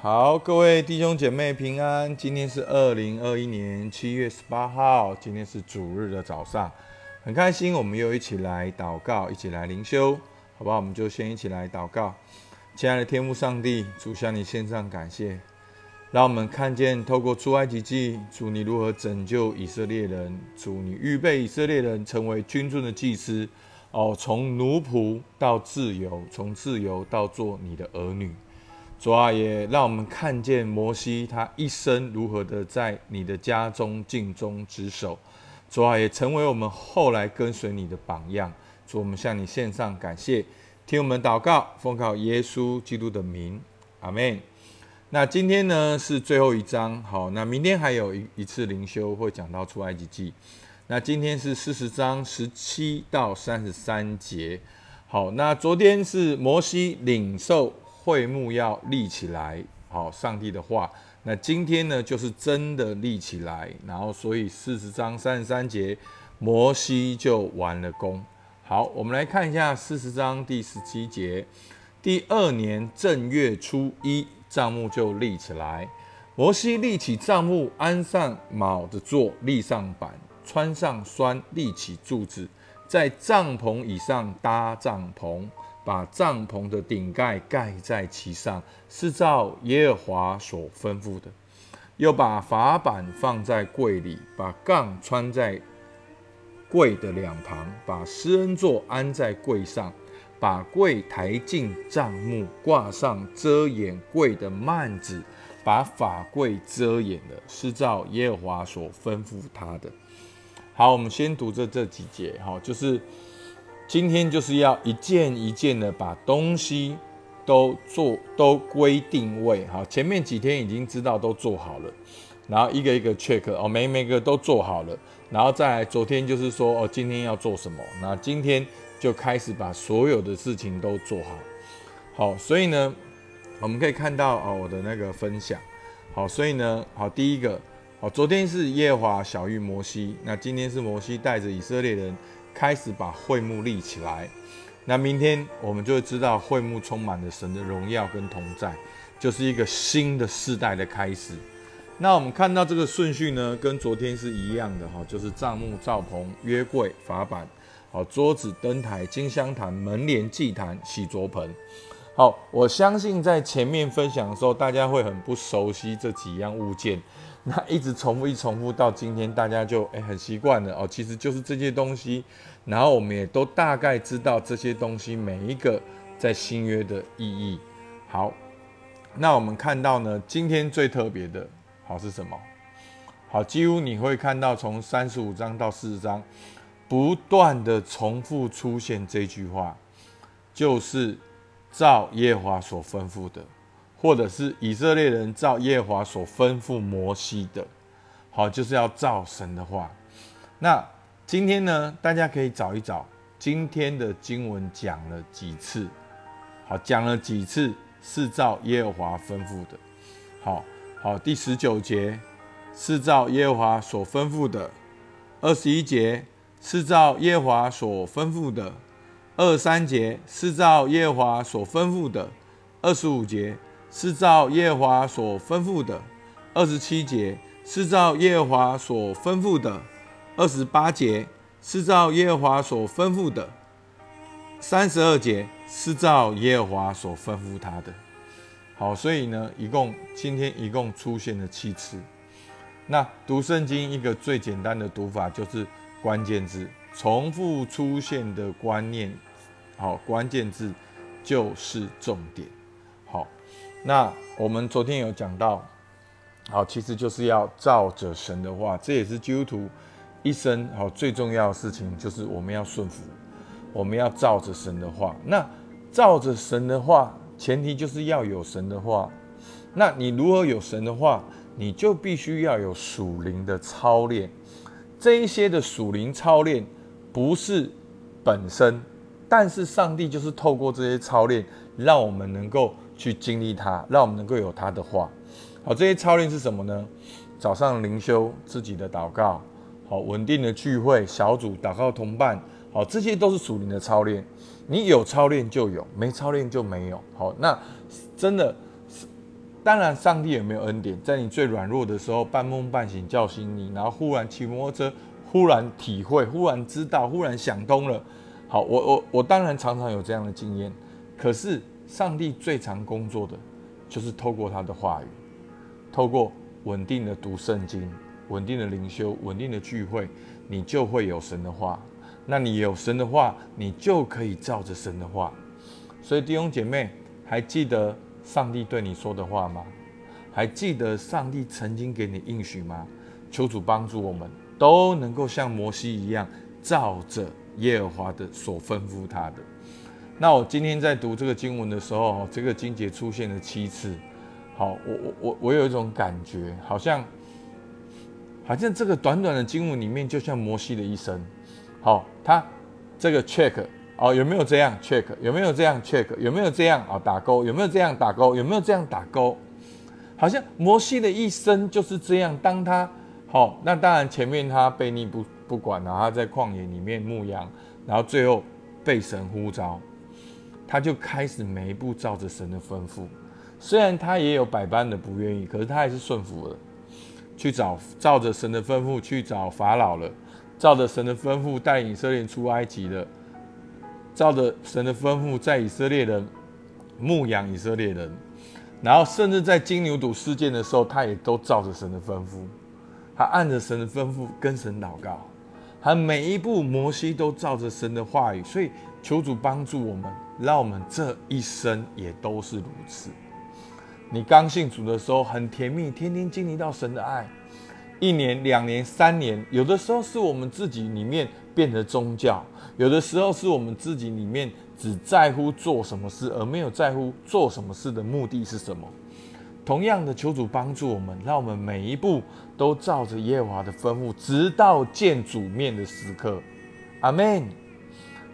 好，各位弟兄姐妹平安。今天是二零二一年七月十八号，今天是主日的早上，很开心，我们又一起来祷告，一起来灵修，好不好？我们就先一起来祷告。亲爱的天父上帝，主向你献上感谢，让我们看见透过出埃及记，主你如何拯救以色列人，主你预备以色列人成为君尊的祭司，哦，从奴仆到自由，从自由到做你的儿女。主啊，也让我们看见摩西他一生如何的在你的家中尽忠职守。主啊，也成为我们后来跟随你的榜样。主，我们向你献上感谢，听我们祷告，奉靠耶稣基督的名，阿门。那今天呢是最后一章，好，那明天还有一一次灵修会讲到出埃及记。那今天是四十章十七到三十三节。好，那昨天是摩西领受。会幕要立起来，好，上帝的话。那今天呢，就是真的立起来，然后所以四十章三十三节，摩西就完了工。好，我们来看一下四十章第十七节，第二年正月初一，帐幕就立起来。摩西立起帐幕，安上卯的座，立上板，穿上栓，立起柱子，在帐篷以上搭帐篷。把帐篷的顶盖盖在其上，是照耶和华所吩咐的。又把法板放在柜里，把杠穿在柜的两旁，把施恩座安在柜上，把柜抬进帐幕，挂上遮掩柜的幔子，把法柜遮掩了，是照耶和华所吩咐他的。好，我们先读这这几节，哈，就是。今天就是要一件一件的把东西都做都归定位，好，前面几天已经知道都做好了，然后一个一个 check 哦，每每个都做好了，然后再来昨天就是说哦，今天要做什么，那今天就开始把所有的事情都做好，好，所以呢，我们可以看到哦，我的那个分享，好，所以呢，好，第一个，好，昨天是耶华小玉摩西，那今天是摩西带着以色列人。开始把会幕立起来，那明天我们就会知道会幕充满了神的荣耀跟同在，就是一个新的世代的开始。那我们看到这个顺序呢，跟昨天是一样的哈，就是帐幕、罩棚、约柜、法板、好桌子、灯台、金香坛、门帘、祭坛、洗濯盆。好，我相信在前面分享的时候，大家会很不熟悉这几样物件。那一直重复一重复到今天，大家就诶很习惯了哦。其实就是这些东西，然后我们也都大概知道这些东西每一个在新约的意义。好，那我们看到呢，今天最特别的好是什么？好，几乎你会看到从三十五章到四十章，不断的重复出现这句话，就是照耶华所吩咐的。或者是以色列人照耶和华所吩咐摩西的，好，就是要照神的话。那今天呢，大家可以找一找今天的经文讲了几次，好，讲了几次是照耶和华吩咐的。好好，第十九节是照耶和华所吩咐的，二十一节是照耶和华所吩咐的，二三节是照耶和华所吩咐的，二十五节。是照耶和华所吩咐的，二十七节是照耶和华所吩咐的，二十八节是照耶和华所吩咐的，三十二节是照耶和华所吩咐他的。好，所以呢，一共今天一共出现了七次。那读圣经一个最简单的读法就是关键字，重复出现的观念，好，关键字就是重点。那我们昨天有讲到，好，其实就是要照着神的话，这也是基督徒一生好最重要的事情，就是我们要顺服，我们要照着神的话。那照着神的话，前提就是要有神的话。那你如何有神的话，你就必须要有属灵的操练。这一些的属灵操练不是本身，但是上帝就是透过这些操练，让我们能够。去经历它，让我们能够有他的话。好，这些操练是什么呢？早上灵修，自己的祷告，好，稳定的聚会，小组祷告同伴，好，这些都是属灵的操练。你有操练就有，没操练就没有。好，那真的当然，上帝有没有恩典，在你最软弱的时候，半梦半醒叫醒你，然后忽然骑摩托车，忽然体会，忽然知道，忽然想通了。好，我我我当然常常有这样的经验。可是，上帝最常工作的，就是透过他的话语，透过稳定的读圣经、稳定的灵修、稳定的聚会，你就会有神的话。那你有神的话，你就可以照着神的话。所以弟兄姐妹，还记得？上帝对你说的话吗？还记得上帝曾经给你应许吗？求主帮助我们，都能够像摩西一样，照着耶和华的所吩咐他的。那我今天在读这个经文的时候，这个经节出现了七次。好，我我我我有一种感觉，好像好像这个短短的经文里面，就像摩西的一生。好，他这个 check。哦，有没有这样 check？有没有这样 check？有没有这样啊？打勾？有没有这样打勾？有没有这样打勾？好像摩西的一生就是这样。当他好，那当然前面他被逆不不管了，他在旷野里面牧羊，然后最后被神呼召，他就开始每一步照着神的吩咐。虽然他也有百般的不愿意，可是他还是顺服了，去找照着神的吩咐去找法老了，照着神的吩咐带以色列出埃及了。照着神的吩咐，在以色列人牧养以色列人，然后甚至在金牛犊事件的时候，他也都照着神的吩咐，他按着神的吩咐跟神祷告，他每一步摩西都照着神的话语，所以求主帮助我们，让我们这一生也都是如此。你刚信主的时候很甜蜜，天天经历到神的爱，一年、两年、三年，有的时候是我们自己里面变得宗教。有的时候是我们自己里面只在乎做什么事，而没有在乎做什么事的目的是什么。同样的，求主帮助我们，让我们每一步都照着耶和华的吩咐，直到见主面的时刻。阿门。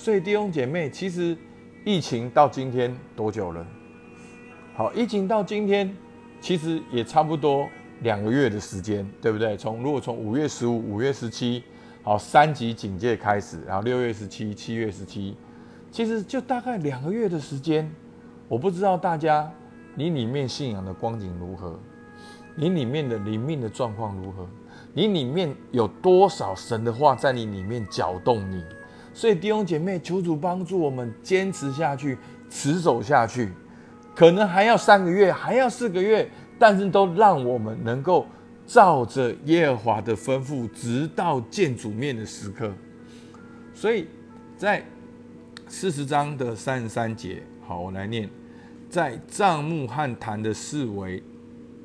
所以弟兄姐妹，其实疫情到今天多久了？好，疫情到今天其实也差不多两个月的时间，对不对？从如果从五月十五、五月十七。好，三级警戒开始，然后六月十七、七月十七，其实就大概两个月的时间。我不知道大家你里面信仰的光景如何，你里面的灵命的状况如何，你里面有多少神的话在你里面搅动你。所以弟兄姐妹，求主帮助我们坚持下去，持守下去。可能还要三个月，还要四个月，但是都让我们能够。照着耶和华的吩咐，直到见主面的时刻。所以在四十章的三十三节，好，我来念：在帐幕和坛的四围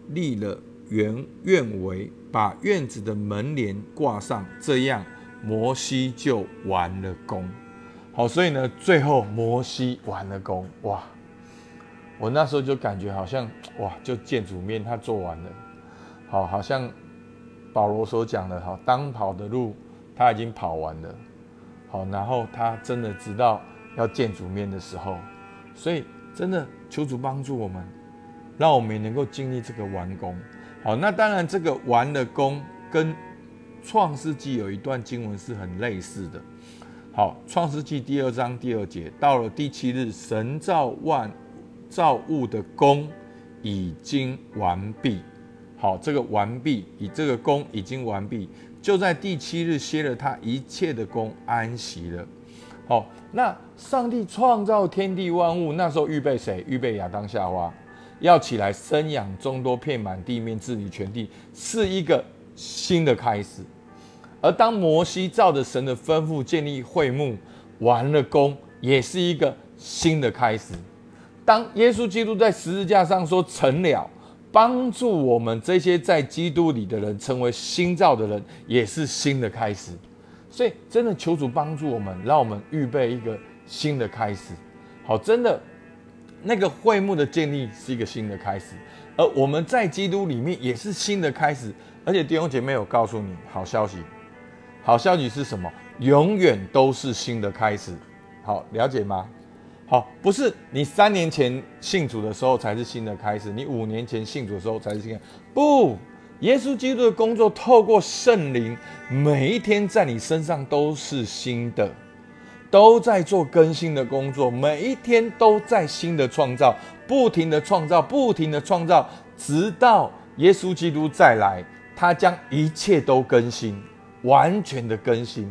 立了圆院围，把院子的门帘挂上，这样摩西就完了工。好，所以呢，最后摩西完了工，哇！我那时候就感觉好像哇，就见主面，他做完了。好，好像保罗所讲的，好，当跑的路他已经跑完了，好，然后他真的知道要见主面的时候，所以真的求主帮助我们，让我们也能够经历这个完工。好，那当然这个完了工跟创世纪有一段经文是很类似的。好，创世纪第二章第二节，到了第七日，神造万造物的功已经完毕。好，这个完毕，以这个功已经完毕，就在第七日歇了他一切的功，安息了。好，那上帝创造天地万物，那时候预备谁？预备亚当夏娃，要起来生养众多，遍满地面，治理全地，是一个新的开始。而当摩西照着神的吩咐建立会幕，完了功，也是一个新的开始。当耶稣基督在十字架上说成了。帮助我们这些在基督里的人成为新造的人，也是新的开始。所以，真的求主帮助我们，让我们预备一个新的开始。好，真的，那个会幕的建立是一个新的开始，而我们在基督里面也是新的开始。而且弟兄姐妹，我告诉你好消息，好消息是什么？永远都是新的开始。好，了解吗？好，不是你三年前信主的时候才是新的开始，你五年前信主的时候才是新的。不，耶稣基督的工作透过圣灵，每一天在你身上都是新的，都在做更新的工作，每一天都在新的创造，不停的创造，不停的创造，直到耶稣基督再来，他将一切都更新，完全的更新。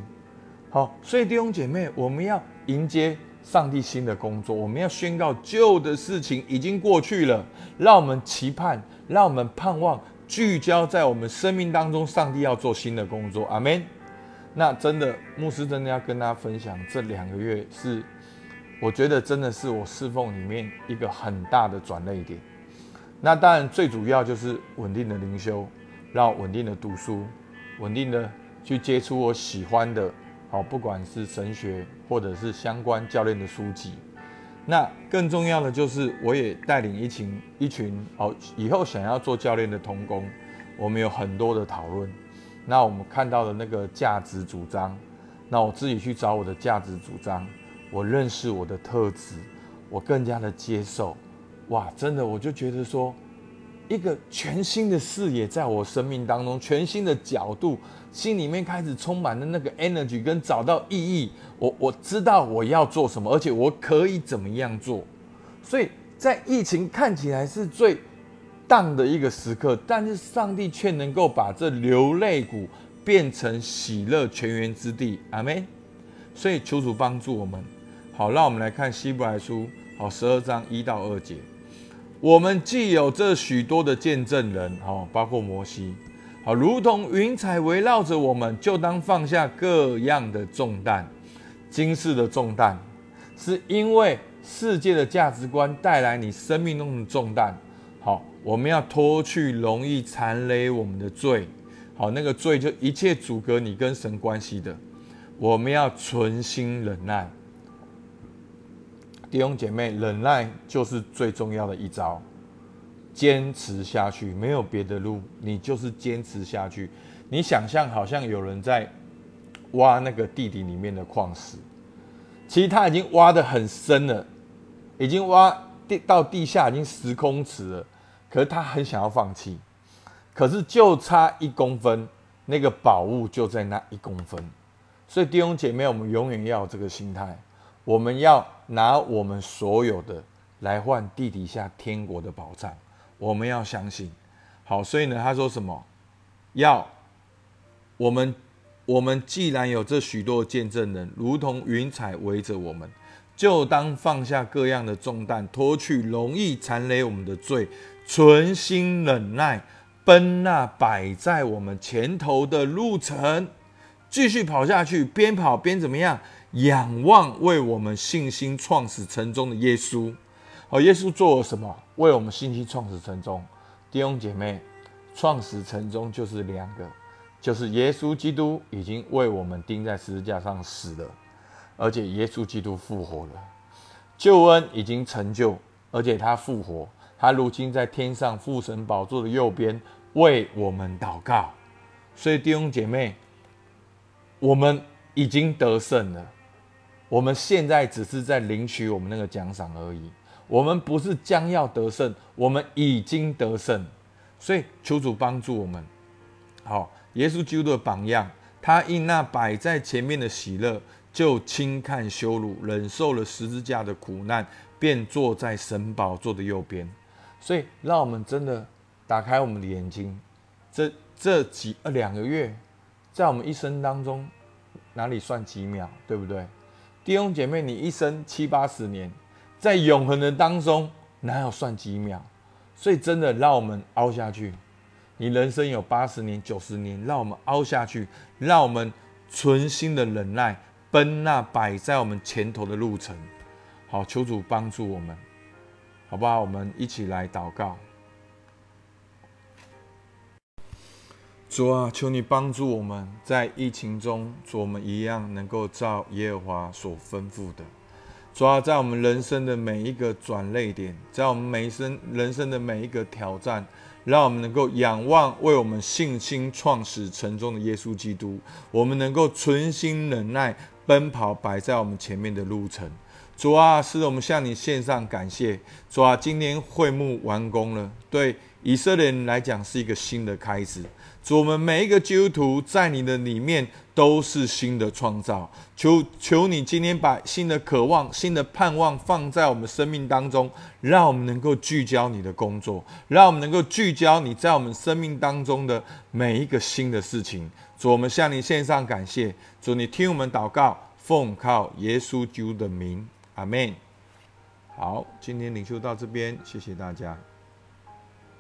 好，所以弟兄姐妹，我们要迎接上帝新的工作，我们要宣告旧的事情已经过去了，让我们期盼，让我们盼望，聚焦在我们生命当中，上帝要做新的工作。阿门。那真的，牧师真的要跟大家分享，这两个月是，我觉得真的是我侍奉里面一个很大的转捩点。那当然最主要就是稳定的灵修，让稳定的读书，稳定的去接触我喜欢的，好，不管是神学或者是相关教练的书籍。那更重要的就是，我也带领一群一群哦，以后想要做教练的童工，我们有很多的讨论。那我们看到的那个价值主张，那我自己去找我的价值主张，我认识我的特质，我更加的接受，哇，真的我就觉得说，一个全新的视野在我生命当中，全新的角度，心里面开始充满了那个 energy，跟找到意义，我我知道我要做什么，而且我可以怎么样做，所以在疫情看起来是最。淡的一个时刻，但是上帝却能够把这流泪谷变成喜乐泉源之地，阿门。所以求主帮助我们。好，让我们来看希伯来书，好十二章一到二节。我们既有这许多的见证人，好，包括摩西，好，如同云彩围绕着我们，就当放下各样的重担，今世的重担，是因为世界的价值观带来你生命中的重担。我们要脱去容易残累我们的罪。好，那个罪就一切阻隔你跟神关系的。我们要存心忍耐，弟兄姐妹，忍耐就是最重要的一招。坚持下去，没有别的路，你就是坚持下去。你想象好像有人在挖那个地底里面的矿石，其实他已经挖的很深了，已经挖地到地下已经十公尺了。可是他很想要放弃，可是就差一公分，那个宝物就在那一公分。所以弟兄姐妹，我们永远要有这个心态，我们要拿我们所有的来换地底下天国的宝藏。我们要相信。好，所以呢，他说什么？要我们，我们既然有这许多见证人，如同云彩围着我们，就当放下各样的重担，脱去容易缠累我们的罪。存心忍耐，奔那摆在我们前头的路程，继续跑下去，边跑边怎么样？仰望为我们信心创始成终的耶稣。好，耶稣做了什么？为我们信心创始成终。弟兄姐妹，创始成终就是两个，就是耶稣基督已经为我们钉在十字架上死了，而且耶稣基督复活了，救恩已经成就，而且他复活。他如今在天上父神宝座的右边为我们祷告，所以弟兄姐妹，我们已经得胜了。我们现在只是在领取我们那个奖赏而已。我们不是将要得胜，我们已经得胜。所以求主帮助我们。好，耶稣基督的榜样，他因那摆在前面的喜乐，就轻看羞辱，忍受了十字架的苦难，便坐在神宝座的右边。所以，让我们真的打开我们的眼睛。这这几呃两个月，在我们一生当中，哪里算几秒，对不对？弟兄姐妹，你一生七八十年，在永恒的当中，哪有算几秒？所以，真的让我们凹下去。你人生有八十年、九十年，让我们凹下去，让我们存心的忍耐，奔那摆在我们前头的路程。好，求主帮助我们。好不好？我们一起来祷告。主啊，求你帮助我们在疫情中，主我们一样能够照耶和华所吩咐的。主啊，在我们人生的每一个转泪点，在我们每生人生的每一个挑战，让我们能够仰望为我们信心创始成终的耶稣基督。我们能够存心忍耐，奔跑摆在我们前面的路程。主啊，是，我们向你献上感谢。主啊，今天会幕完工了，对以色列人来讲是一个新的开始。主，我们每一个基督徒在你的里面都是新的创造。求求你今天把新的渴望、新的盼望放在我们生命当中，让我们能够聚焦你的工作，让我们能够聚焦你在我们生命当中的每一个新的事情。主，我们向你献上感谢。主，你听我们祷告，奉靠耶稣基督的名。阿门。好，今天领袖到这边，谢谢大家。